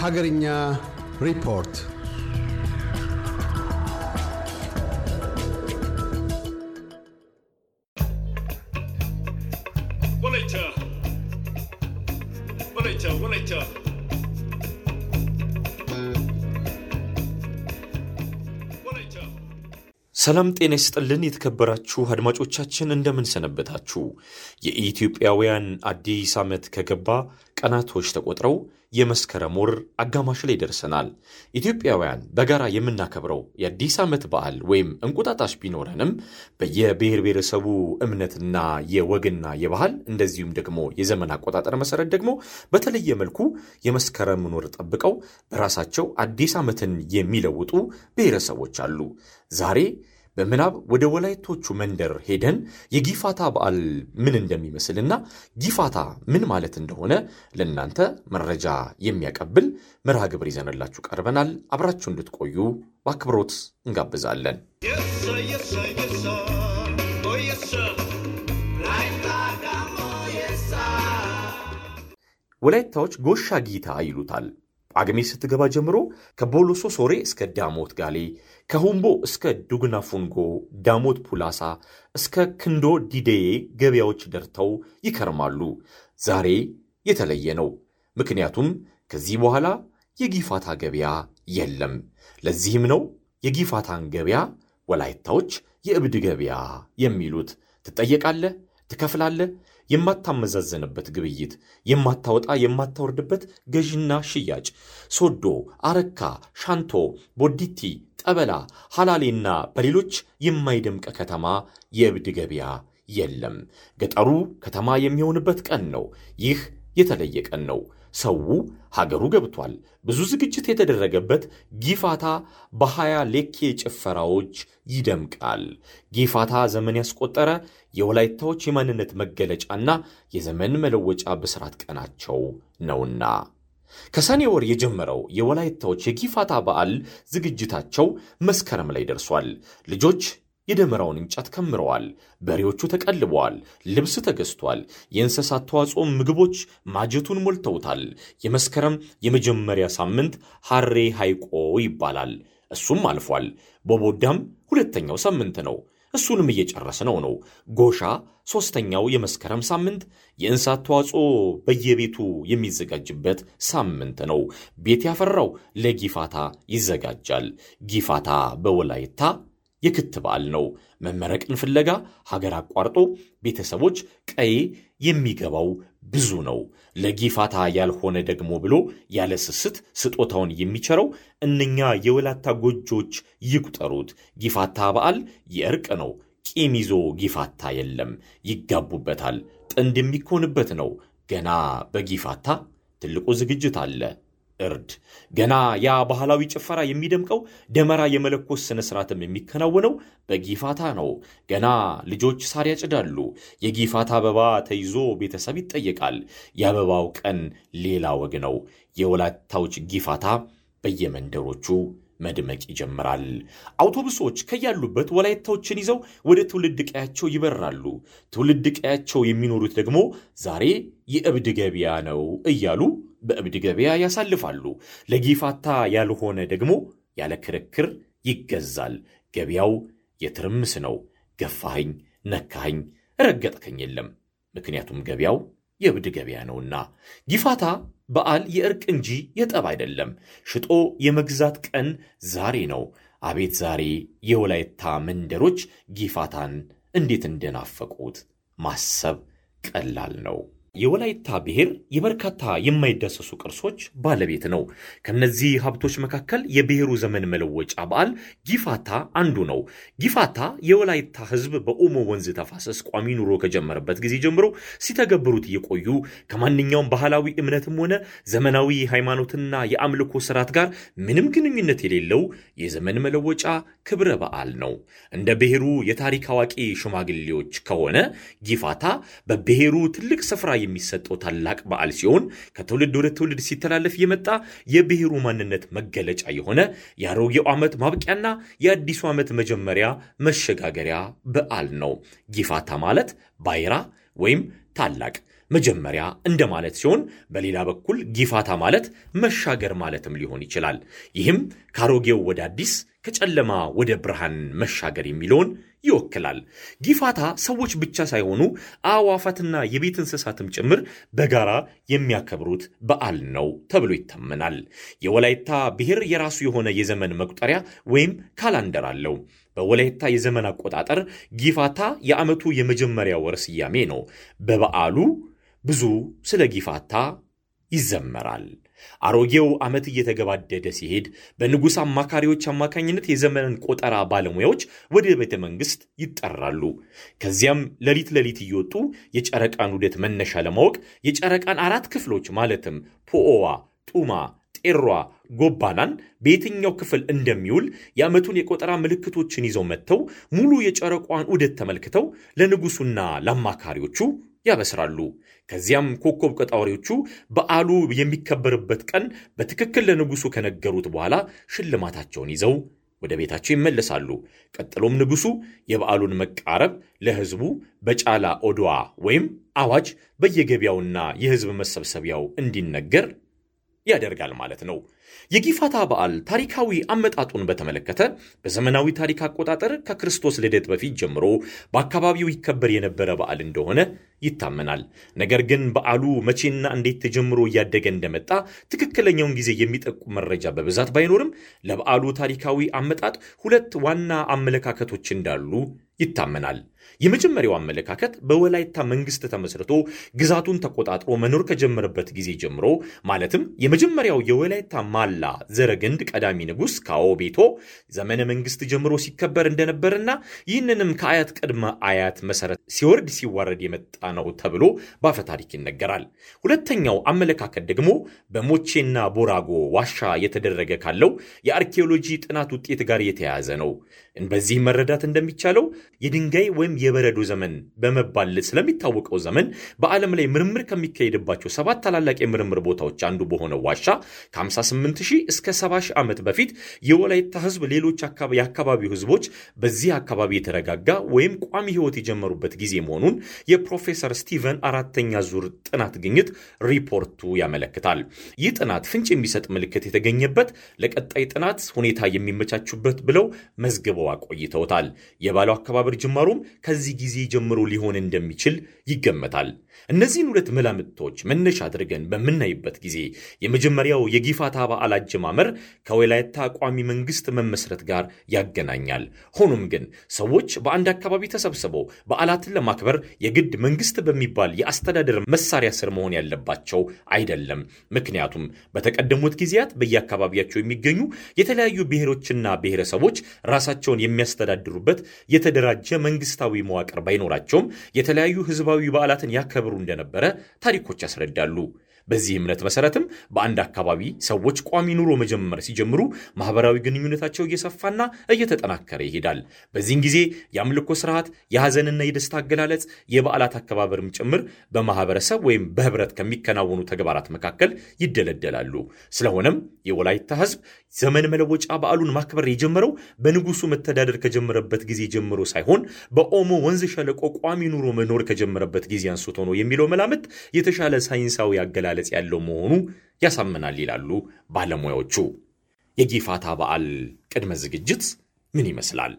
Hagarinya Report ወላይታ ወላይታ ሰላም ጤና ይስጥልን የተከበራችሁ አድማጮቻችን እንደምን ሰነበታችሁ። የኢትዮጵያውያን አዲስ ዓመት ከገባ ቀናቶች ተቆጥረው የመስከረም ወር አጋማሽ ላይ ደርሰናል። ኢትዮጵያውያን በጋራ የምናከብረው የአዲስ ዓመት በዓል ወይም እንቁጣጣሽ ቢኖረንም በየብሔር ብሔረሰቡ እምነትና የወግና የባህል እንደዚሁም ደግሞ የዘመን አቆጣጠር መሰረት ደግሞ በተለየ መልኩ የመስከረምን ወር ጠብቀው በራሳቸው አዲስ ዓመትን የሚለውጡ ብሔረሰቦች አሉ። ዛሬ በምናብ ወደ ወላይቶቹ መንደር ሄደን የጊፋታ በዓል ምን እንደሚመስልና ጊፋታ ምን ማለት እንደሆነ ለእናንተ መረጃ የሚያቀብል መርሃ ግብር ይዘንላችሁ ቀርበናል። አብራችሁ እንድትቆዩ በአክብሮት እንጋብዛለን። ወላይታዎች ጎሻ ጊታ ይሉታል። ጳጉሜ ስትገባ ጀምሮ ከቦሎሶ ሶሬ እስከ ዳሞት ጋሌ፣ ከሁምቦ እስከ ዱግና ፉንጎ፣ ዳሞት ፑላሳ እስከ ክንዶ ዲዴዬ ገበያዎች ደርተው ይከርማሉ። ዛሬ የተለየ ነው። ምክንያቱም ከዚህ በኋላ የጊፋታ ገበያ የለም። ለዚህም ነው የጊፋታን ገበያ ወላይታዎች የእብድ ገበያ የሚሉት። ትጠየቃለህ፣ ትከፍላለህ። የማታመዛዘንበት ግብይት፣ የማታወጣ የማታወርድበት ገዥና ሽያጭ። ሶዶ፣ አረካ፣ ሻንቶ፣ ቦዲቲ፣ ጠበላ፣ ሐላሌና በሌሎች የማይደምቅ ከተማ የእብድ ገበያ የለም። ገጠሩ ከተማ የሚሆንበት ቀን ነው። ይህ የተለየ ቀን ነው። ሰው ሀገሩ ገብቷል። ብዙ ዝግጅት የተደረገበት ጊፋታ በሀያ ሌኬ ጭፈራዎች ይደምቃል። ጊፋታ ዘመን ያስቆጠረ የወላይታዎች የማንነት መገለጫና የዘመን መለወጫ ብስራት ቀናቸው ነውና ከሰኔ ወር የጀመረው የወላይታዎች የጊፋታ በዓል ዝግጅታቸው መስከረም ላይ ደርሷል። ልጆች የደመራውን እንጨት ከምረዋል። በሬዎቹ ተቀልበዋል። ልብስ ተገዝቷል። የእንስሳት ተዋጽኦ ምግቦች ማጀቱን ሞልተውታል። የመስከረም የመጀመሪያ ሳምንት ሐሬ ሐይቆ ይባላል። እሱም አልፏል። ቦቦዳም ሁለተኛው ሳምንት ነው። እሱንም እየጨረስነው ነው። ጎሻ ሦስተኛው የመስከረም ሳምንት የእንስሳት ተዋጽኦ በየቤቱ የሚዘጋጅበት ሳምንት ነው። ቤት ያፈራው ለጊፋታ ይዘጋጃል። ጊፋታ በወላይታ የክት በዓል ነው። መመረቅን ፍለጋ ሀገር አቋርጦ ቤተሰቦች ቀዬ የሚገባው ብዙ ነው። ለጊፋታ ያልሆነ ደግሞ ብሎ ያለ ስስት ስጦታውን የሚቸረው እነኛ የወላታ ጎጆች ይቁጠሩት። ጊፋታ በዓል የእርቅ ነው። ቂም ይዞ ጊፋታ የለም። ይጋቡበታል። ጥንድ የሚኮንበት ነው። ገና በጊፋታ ትልቁ ዝግጅት አለ። እርድ ገና ያ ባህላዊ ጭፈራ የሚደምቀው ደመራ የመለኮስ ስነ ስርዓትም የሚከናወነው በጊፋታ ነው። ገና ልጆች ሳር ያጭዳሉ። የጊፋታ አበባ ተይዞ ቤተሰብ ይጠየቃል። የአበባው ቀን ሌላ ወግ ነው። የወላይታዎች ጊፋታ በየመንደሮቹ መድመቅ ይጀምራል። አውቶቡሶች ከያሉበት ወላይታዎችን ይዘው ወደ ትውልድ ቀያቸው ይበራሉ። ትውልድ ቀያቸው የሚኖሩት ደግሞ ዛሬ የእብድ ገበያ ነው እያሉ በእብድ ገበያ ያሳልፋሉ። ለጊፋታ ያልሆነ ደግሞ ያለ ክርክር ይገዛል። ገበያው የትርምስ ነው። ገፋኸኝ፣ ነካኸኝ፣ ረገጥከኝ የለም። ምክንያቱም ገበያው የእብድ ገበያ ነውና። ጊፋታ በዓል የእርቅ እንጂ የጠብ አይደለም። ሽጦ የመግዛት ቀን ዛሬ ነው። አቤት ዛሬ የወላይታ መንደሮች ጊፋታን እንዴት እንደናፈቁት ማሰብ ቀላል ነው። የወላይታ ብሔር የበርካታ የማይዳሰሱ ቅርሶች ባለቤት ነው። ከነዚህ ሀብቶች መካከል የብሔሩ ዘመን መለወጫ በዓል ጊፋታ አንዱ ነው። ጊፋታ የወላይታ ሕዝብ በኦሞ ወንዝ ተፋሰስ ቋሚ ኑሮ ከጀመረበት ጊዜ ጀምሮ ሲተገብሩት የቆዩ ከማንኛውም ባህላዊ እምነትም ሆነ ዘመናዊ ሃይማኖትና የአምልኮ ስርዓት ጋር ምንም ግንኙነት የሌለው የዘመን መለወጫ ክብረ በዓል ነው። እንደ ብሔሩ የታሪክ አዋቂ ሽማግሌዎች ከሆነ ጊፋታ በብሔሩ ትልቅ ስፍራ የሚሰጠው ታላቅ በዓል ሲሆን ከትውልድ ወደ ትውልድ ሲተላለፍ የመጣ የብሔሩ ማንነት መገለጫ የሆነ የአሮጌው ዓመት ማብቂያና የአዲሱ ዓመት መጀመሪያ መሸጋገሪያ በዓል ነው። ጊፋታ ማለት ባይራ ወይም ታላቅ መጀመሪያ እንደማለት ሲሆን በሌላ በኩል ጊፋታ ማለት መሻገር ማለትም ሊሆን ይችላል። ይህም ከአሮጌው ወደ አዲስ ከጨለማ ወደ ብርሃን መሻገር የሚለውን ይወክላል። ጊፋታ ሰዎች ብቻ ሳይሆኑ አዕዋፋትና የቤት እንስሳትም ጭምር በጋራ የሚያከብሩት በዓል ነው ተብሎ ይታመናል። የወላይታ ብሔር የራሱ የሆነ የዘመን መቁጠሪያ ወይም ካላንደር አለው። በወላይታ የዘመን አቆጣጠር ጊፋታ የዓመቱ የመጀመሪያ ወር ስያሜ ነው። በበዓሉ ብዙ ስለ ጊፋታ ይዘመራል። አሮጌው ዓመት እየተገባደደ ሲሄድ በንጉሥ አማካሪዎች አማካኝነት የዘመንን ቆጠራ ባለሙያዎች ወደ ቤተ መንግሥት ይጠራሉ። ከዚያም ሌሊት ሌሊት እየወጡ የጨረቃን ውደት መነሻ ለማወቅ የጨረቃን አራት ክፍሎች ማለትም ፖኦዋ፣ ጡማ፣ ጤሯ፣ ጎባናን በየትኛው ክፍል እንደሚውል የዓመቱን የቆጠራ ምልክቶችን ይዘው መጥተው ሙሉ የጨረቋን ዑደት ተመልክተው ለንጉሡና ለአማካሪዎቹ ያበስራሉ። ከዚያም ኮከብ ቀጣሪዎቹ በዓሉ የሚከበርበት ቀን በትክክል ለንጉሡ ከነገሩት በኋላ ሽልማታቸውን ይዘው ወደ ቤታቸው ይመለሳሉ። ቀጥሎም ንጉሡ የበዓሉን መቃረብ ለሕዝቡ በጫላ ኦድዋ ወይም አዋጅ በየገበያውና የሕዝብ መሰብሰቢያው እንዲነገር ያደርጋል ማለት ነው። የጊፋታ በዓል ታሪካዊ አመጣጡን በተመለከተ በዘመናዊ ታሪክ አቆጣጠር ከክርስቶስ ልደት በፊት ጀምሮ በአካባቢው ይከበር የነበረ በዓል እንደሆነ ይታመናል። ነገር ግን በዓሉ መቼና እንዴት ተጀምሮ እያደገ እንደመጣ ትክክለኛውን ጊዜ የሚጠቁም መረጃ በብዛት ባይኖርም ለበዓሉ ታሪካዊ አመጣጥ ሁለት ዋና አመለካከቶች እንዳሉ ይታመናል። የመጀመሪያው አመለካከት በወላይታ መንግስት ተመስርቶ ግዛቱን ተቆጣጥሮ መኖር ከጀመረበት ጊዜ ጀምሮ ማለትም የመጀመሪያው የወላይታ ማላ ዘረግንድ ቀዳሚ ንጉሥ ካዎ ቤቶ ዘመነ መንግስት ጀምሮ ሲከበር እንደነበርና ይህንንም ከአያት ቅድመ አያት መሰረት ሲወርድ ሲዋረድ የመጣ ነው ተብሎ በአፈ ታሪክ ይነገራል። ሁለተኛው አመለካከት ደግሞ በሞቼና ቦራጎ ዋሻ የተደረገ ካለው የአርኪኦሎጂ ጥናት ውጤት ጋር የተያያዘ ነው። በዚህ መረዳት እንደሚቻለው የድንጋይ ወይም የበረዶ ዘመን በመባል ስለሚታወቀው ዘመን በዓለም ላይ ምርምር ከሚካሄድባቸው ሰባት ታላላቅ የምርምር ቦታዎች አንዱ በሆነው ዋሻ ከ58 ሺህ እስከ 70 ሺህ ዓመት በፊት የወላይታ ህዝብ ሌሎች የአካባቢው ህዝቦች በዚህ አካባቢ የተረጋጋ ወይም ቋሚ ህይወት የጀመሩበት ጊዜ መሆኑን የፕሮፌሰር ስቲቨን አራተኛ ዙር ጥናት ግኝት ሪፖርቱ ያመለክታል። ይህ ጥናት ፍንጭ የሚሰጥ ምልክት የተገኘበት ለቀጣይ ጥናት ሁኔታ የሚመቻቹበት ብለው መዝግበው አቆይተውታል። የበዓሉ አከባበር ጅማሮም ከዚህ ጊዜ ጀምሮ ሊሆን እንደሚችል ይገመታል። እነዚህን ሁለት መላምቶች መነሻ አድርገን በምናይበት ጊዜ የመጀመሪያው የጊፋታ በዓል አጀማመር ከወላይታ ቋሚ መንግስት መመስረት ጋር ያገናኛል። ሆኖም ግን ሰዎች በአንድ አካባቢ ተሰብስበው በዓላትን ለማክበር የግድ መንግስት በሚባል የአስተዳደር መሳሪያ ስር መሆን ያለባቸው አይደለም። ምክንያቱም በተቀደሙት ጊዜያት በየአካባቢያቸው የሚገኙ የተለያዩ ብሔሮችና ብሔረሰቦች ራሳቸውን የሚያስተዳድሩበት የተደራጀ መንግስታዊ መዋቅር ባይኖራቸውም የተለያዩ ህዝባዊ በዓላትን ያከብሩ እንደነበረ ታሪኮች ያስረዳሉ። በዚህ እምነት መሰረትም በአንድ አካባቢ ሰዎች ቋሚ ኑሮ መጀመር ሲጀምሩ ማህበራዊ ግንኙነታቸው እየሰፋና እየተጠናከረ ይሄዳል። በዚህን ጊዜ የአምልኮ ስርዓት፣ የሐዘንና የደስታ አገላለጽ፣ የበዓላት አከባበርም ጭምር በማህበረሰብ ወይም በህብረት ከሚከናወኑ ተግባራት መካከል ይደለደላሉ። ስለሆነም የወላይታ ህዝብ ዘመን መለወጫ በዓሉን ማክበር የጀመረው በንጉሱ መተዳደር ከጀመረበት ጊዜ ጀምሮ ሳይሆን በኦሞ ወንዝ ሸለቆ ቋሚ ኑሮ መኖር ከጀመረበት ጊዜ አንስቶ ነው የሚለው መላምት የተሻለ ሳይንሳዊ አገላለጽ ያለው መሆኑ ያሳምናል ይላሉ ባለሙያዎቹ። የጊፋታ በዓል ቅድመ ዝግጅት ምን ይመስላል?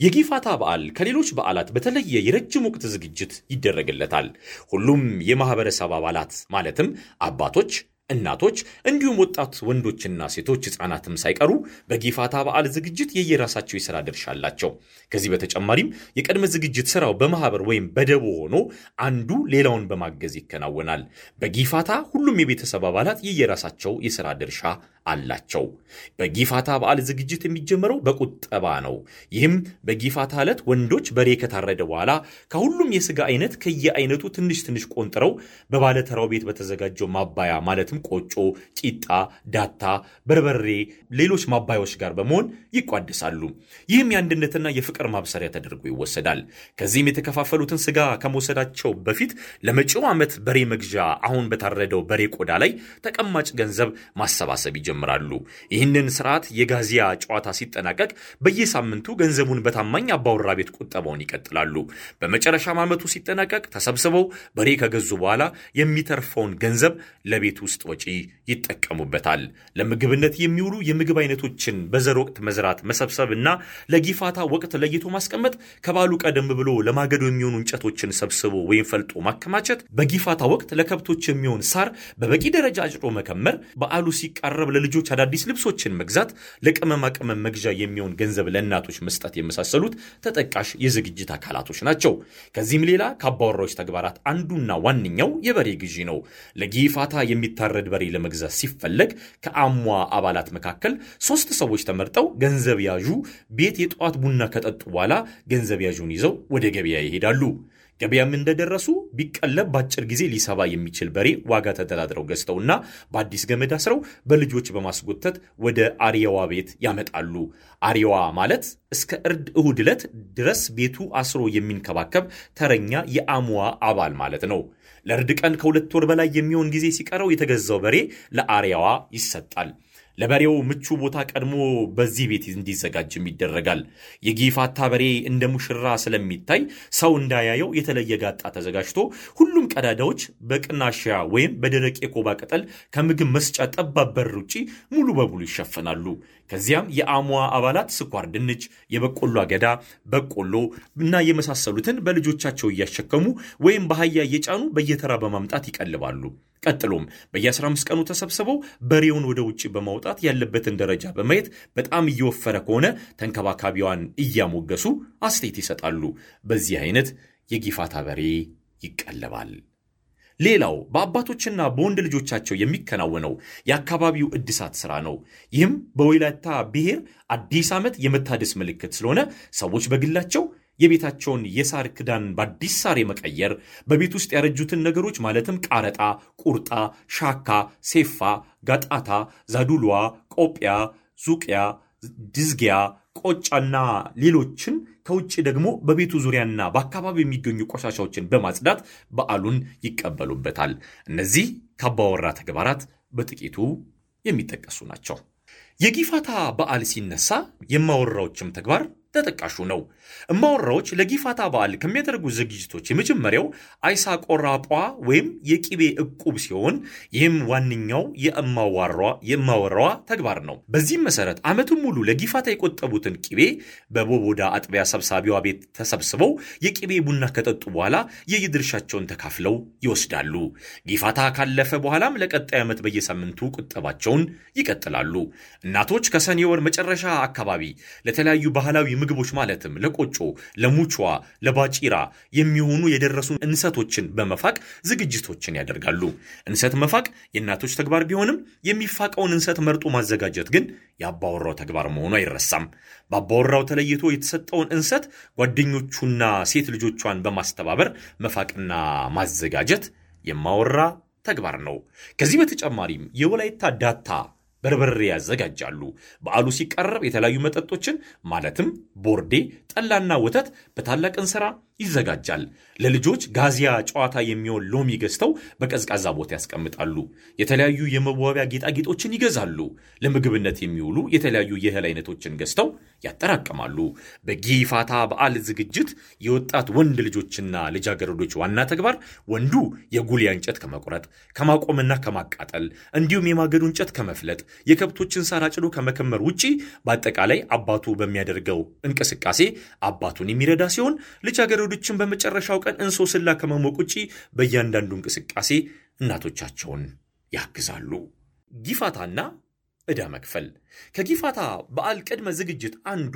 የጊፋታ በዓል ከሌሎች በዓላት በተለየ የረጅም ወቅት ዝግጅት ይደረግለታል። ሁሉም የማህበረሰብ አባላት ማለትም አባቶች እናቶች እንዲሁም ወጣት ወንዶችና ሴቶች ሕፃናትም ሳይቀሩ በጊፋታ በዓል ዝግጅት የየራሳቸው የሥራ ድርሻ አላቸው። ከዚህ በተጨማሪም የቅድመ ዝግጅት ሥራው በማኅበር ወይም በደቦ ሆኖ አንዱ ሌላውን በማገዝ ይከናወናል። በጊፋታ ሁሉም የቤተሰብ አባላት የየራሳቸው የሥራ ድርሻ አላቸው። በጊፋታ በዓል ዝግጅት የሚጀምረው በቁጠባ ነው። ይህም በጊፋታ ዕለት ወንዶች በሬ ከታረደ በኋላ ከሁሉም የሥጋ አይነት ከየአይነቱ ትንሽ ትንሽ ቆንጥረው በባለተራው ቤት በተዘጋጀው ማባያ ማለትም ቆጮ፣ ቂጣ፣ ዳታ፣ በርበሬ፣ ሌሎች ማባያዎች ጋር በመሆን ይቋደሳሉ። ይህም የአንድነትና የፍቅር ማብሰሪያ ተደርጎ ይወሰዳል። ከዚህም የተከፋፈሉትን ሥጋ ከመውሰዳቸው በፊት ለመጪው ዓመት በሬ መግዣ አሁን በታረደው በሬ ቆዳ ላይ ተቀማጭ ገንዘብ ማሰባሰብ ይጀምራል ይጀምራሉ። ይህንን ስርዓት የጋዚያ ጨዋታ ሲጠናቀቅ በየሳምንቱ ገንዘቡን በታማኝ አባወራ ቤት ቁጠባውን ይቀጥላሉ። በመጨረሻም ዓመቱ ሲጠናቀቅ ተሰብስበው በሬ ከገዙ በኋላ የሚተርፈውን ገንዘብ ለቤት ውስጥ ወጪ ይጠቀሙበታል። ለምግብነት የሚውሉ የምግብ አይነቶችን በዘር ወቅት መዝራት፣ መሰብሰብ እና ለጊፋታ ወቅት ለይቶ ማስቀመጥ፣ ከባሉ ቀደም ብሎ ለማገዶ የሚሆኑ እንጨቶችን ሰብስቦ ወይም ፈልጦ ማከማቸት፣ በጊፋታ ወቅት ለከብቶች የሚሆን ሳር በበቂ ደረጃ አጭዶ መከመር፣ በዓሉ ሲቃረብ ለልጆች አዳዲስ ልብሶችን መግዛት፣ ለቅመማ ቅመም መግዣ የሚሆን ገንዘብ ለእናቶች መስጠት የመሳሰሉት ተጠቃሽ የዝግጅት አካላቶች ናቸው። ከዚህም ሌላ ከአባወራዎች ተግባራት አንዱና ዋነኛው የበሬ ግዢ ነው። ለጊፋታ የሚታረድ በሬ ለመግዛት ሲፈለግ ከአሟ አባላት መካከል ሶስት ሰዎች ተመርጠው ገንዘብ ያዡ ቤት የጠዋት ቡና ከጠጡ በኋላ ገንዘብ ያዡን ይዘው ወደ ገበያ ይሄዳሉ። ገበያም እንደደረሱ ቢቀለብ በአጭር ጊዜ ሊሰባ የሚችል በሬ ዋጋ ተደራድረው ገዝተውና በአዲስ ገመድ አስረው በልጆች በማስጎተት ወደ አርየዋ ቤት ያመጣሉ። አርየዋ ማለት እስከ እርድ እሁድ ዕለት ድረስ ቤቱ አስሮ የሚንከባከብ ተረኛ የአሙዋ አባል ማለት ነው። ለእርድ ቀን ከሁለት ወር በላይ የሚሆን ጊዜ ሲቀረው የተገዛው በሬ ለአርያዋ ይሰጣል። ለበሬው ምቹ ቦታ ቀድሞ በዚህ ቤት እንዲዘጋጅም ይደረጋል። የጊፋታ በሬ እንደ ሙሽራ ስለሚታይ ሰው እንዳያየው የተለየ ጋጣ ተዘጋጅቶ ሁሉም ቀዳዳዎች በቅናሻ ወይም በደረቅ የኮባ ቅጠል ከምግብ መስጫ ጠባብ በር ውጪ ሙሉ በሙሉ ይሸፈናሉ። ከዚያም የአሟ አባላት ስኳር ድንች፣ የበቆሎ አገዳ፣ በቆሎ እና የመሳሰሉትን በልጆቻቸው እያሸከሙ ወይም በአህያ እየጫኑ በየተራ በማምጣት ይቀልባሉ። ቀጥሎም በየ15 ቀኑ ተሰብስበው በሬውን ወደ ውጭ በማውጣት ያለበትን ደረጃ በማየት በጣም እየወፈረ ከሆነ ተንከባካቢዋን እያሞገሱ አስተያየት ይሰጣሉ። በዚህ አይነት የጊፋታ በሬ ይቀለባል። ሌላው በአባቶችና በወንድ ልጆቻቸው የሚከናወነው የአካባቢው እድሳት ስራ ነው። ይህም በወላይታ ብሔር አዲስ ዓመት የመታደስ ምልክት ስለሆነ ሰዎች በግላቸው የቤታቸውን የሳር ክዳን በአዲስ ሳር የመቀየር በቤት ውስጥ ያረጁትን ነገሮች ማለትም ቃረጣ፣ ቁርጣ፣ ሻካ፣ ሴፋ፣ ጋጣታ፣ ዛዱሏ፣ ቆጵያ፣ ዙቅያ፣ ድዝጊያ፣ ቆጫና ሌሎችን ከውጭ ደግሞ በቤቱ ዙሪያና በአካባቢው የሚገኙ ቆሻሻዎችን በማጽዳት በዓሉን ይቀበሉበታል። እነዚህ ከአባወራ ተግባራት በጥቂቱ የሚጠቀሱ ናቸው። የጊፋታ በዓል ሲነሳ የማወራዎችም ተግባር ተጠቃሹ ነው። እማወራዎች ለጊፋታ በዓል ከሚያደርጉ ዝግጅቶች የመጀመሪያው አይሳ ቆራጧ ወይም የቂቤ ዕቁብ ሲሆን ይህም ዋነኛው የእማወራዋ ተግባር ነው። በዚህም መሰረት ዓመቱን ሙሉ ለጊፋታ የቆጠቡትን ቂቤ በቦቦዳ አጥቢያ ሰብሳቢዋ ቤት ተሰብስበው የቂቤ ቡና ከጠጡ በኋላ የየድርሻቸውን ተካፍለው ይወስዳሉ። ጊፋታ ካለፈ በኋላም ለቀጣይ ዓመት በየሳምንቱ ቁጠባቸውን ይቀጥላሉ። እናቶች ከሰኔ ወር መጨረሻ አካባቢ ለተለያዩ ባህላዊ ምግቦች ማለትም ለቆጮ፣ ለሙቿ፣ ለባጪራ የሚሆኑ የደረሱ እንሰቶችን በመፋቅ ዝግጅቶችን ያደርጋሉ። እንሰት መፋቅ የእናቶች ተግባር ቢሆንም የሚፋቀውን እንሰት መርጦ ማዘጋጀት ግን የአባወራው ተግባር መሆኑ አይረሳም። በአባወራው ተለይቶ የተሰጠውን እንሰት ጓደኞቹና ሴት ልጆቿን በማስተባበር መፋቅና ማዘጋጀት የማወራ ተግባር ነው። ከዚህ በተጨማሪም የወላይታ ዳታ በርበሬ ያዘጋጃሉ። በዓሉ ሲቀረብ የተለያዩ መጠጦችን ማለትም ቦርዴ፣ ጠላና ወተት በታላቅ እንስራ ይዘጋጃል። ለልጆች ጋዚያ ጨዋታ የሚሆን ሎሚ ገዝተው በቀዝቃዛ ቦታ ያስቀምጣሉ። የተለያዩ የመዋቢያ ጌጣጌጦችን ይገዛሉ። ለምግብነት የሚውሉ የተለያዩ የእህል አይነቶችን ገዝተው ያጠራቅማሉ። በጊፋታ በዓል ዝግጅት የወጣት ወንድ ልጆችና ልጃገረዶች ዋና ተግባር ወንዱ የጉሊያ እንጨት ከመቁረጥ ከማቆምና ከማቃጠል እንዲሁም የማገዱ እንጨት ከመፍለጥ የከብቶችን ሳር አጭዶ ከመከመር ውጪ በአጠቃላይ አባቱ በሚያደርገው እንቅስቃሴ አባቱን የሚረዳ ሲሆን ልጃገረዶችን በመጨረሻው ቀን እንሶስላ ከመሞቅ ውጪ በእያንዳንዱ እንቅስቃሴ እናቶቻቸውን ያግዛሉ። ጊፋታና ዕዳ መክፈል ከጊፋታ በዓል ቅድመ ዝግጅት አንዱ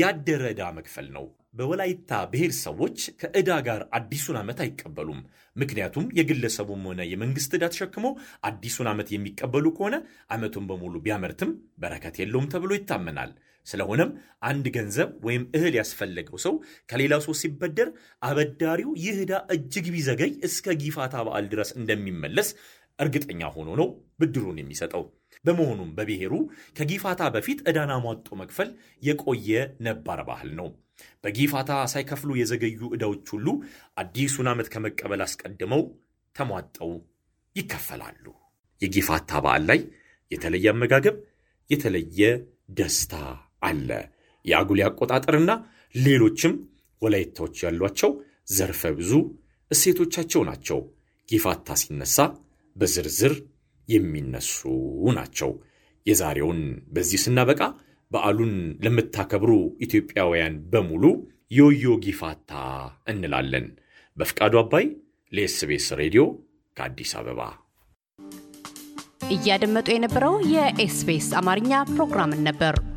ያደረ ዕዳ መክፈል ነው። በወላይታ ብሔር ሰዎች ከዕዳ ጋር አዲሱን ዓመት አይቀበሉም። ምክንያቱም የግለሰቡም ሆነ የመንግስት ዕዳ ተሸክሞ አዲሱን ዓመት የሚቀበሉ ከሆነ ዓመቱን በሙሉ ቢያመርትም በረከት የለውም ተብሎ ይታመናል። ስለሆነም አንድ ገንዘብ ወይም እህል ያስፈለገው ሰው ከሌላ ሰው ሲበደር አበዳሪው ይህ ዕዳ እጅግ ቢዘገይ እስከ ጊፋታ በዓል ድረስ እንደሚመለስ እርግጠኛ ሆኖ ነው ብድሩን የሚሰጠው። በመሆኑም በብሔሩ ከጊፋታ በፊት ዕዳን አሟጦ መክፈል የቆየ ነባር ባህል ነው። በጊፋታ ሳይከፍሉ የዘገዩ ዕዳዎች ሁሉ አዲሱን ዓመት ከመቀበል አስቀድመው ተሟጠው ይከፈላሉ። የጊፋታ በዓል ላይ የተለየ አመጋገብ፣ የተለየ ደስታ አለ። የአጉሊ አቆጣጠርና ሌሎችም ወላይታዎች ያሏቸው ዘርፈ ብዙ እሴቶቻቸው ናቸው። ጊፋታ ሲነሳ በዝርዝር የሚነሱ ናቸው። የዛሬውን በዚህ ስናበቃ በዓሉን ለምታከብሩ ኢትዮጵያውያን በሙሉ ዮዮ ጊፋታ እንላለን። በፍቃዱ አባይ ለኤስቤስ ሬዲዮ ከአዲስ አበባ እያደመጡ የነበረው የ SBS አማርኛ ፕሮግራምን ነበር።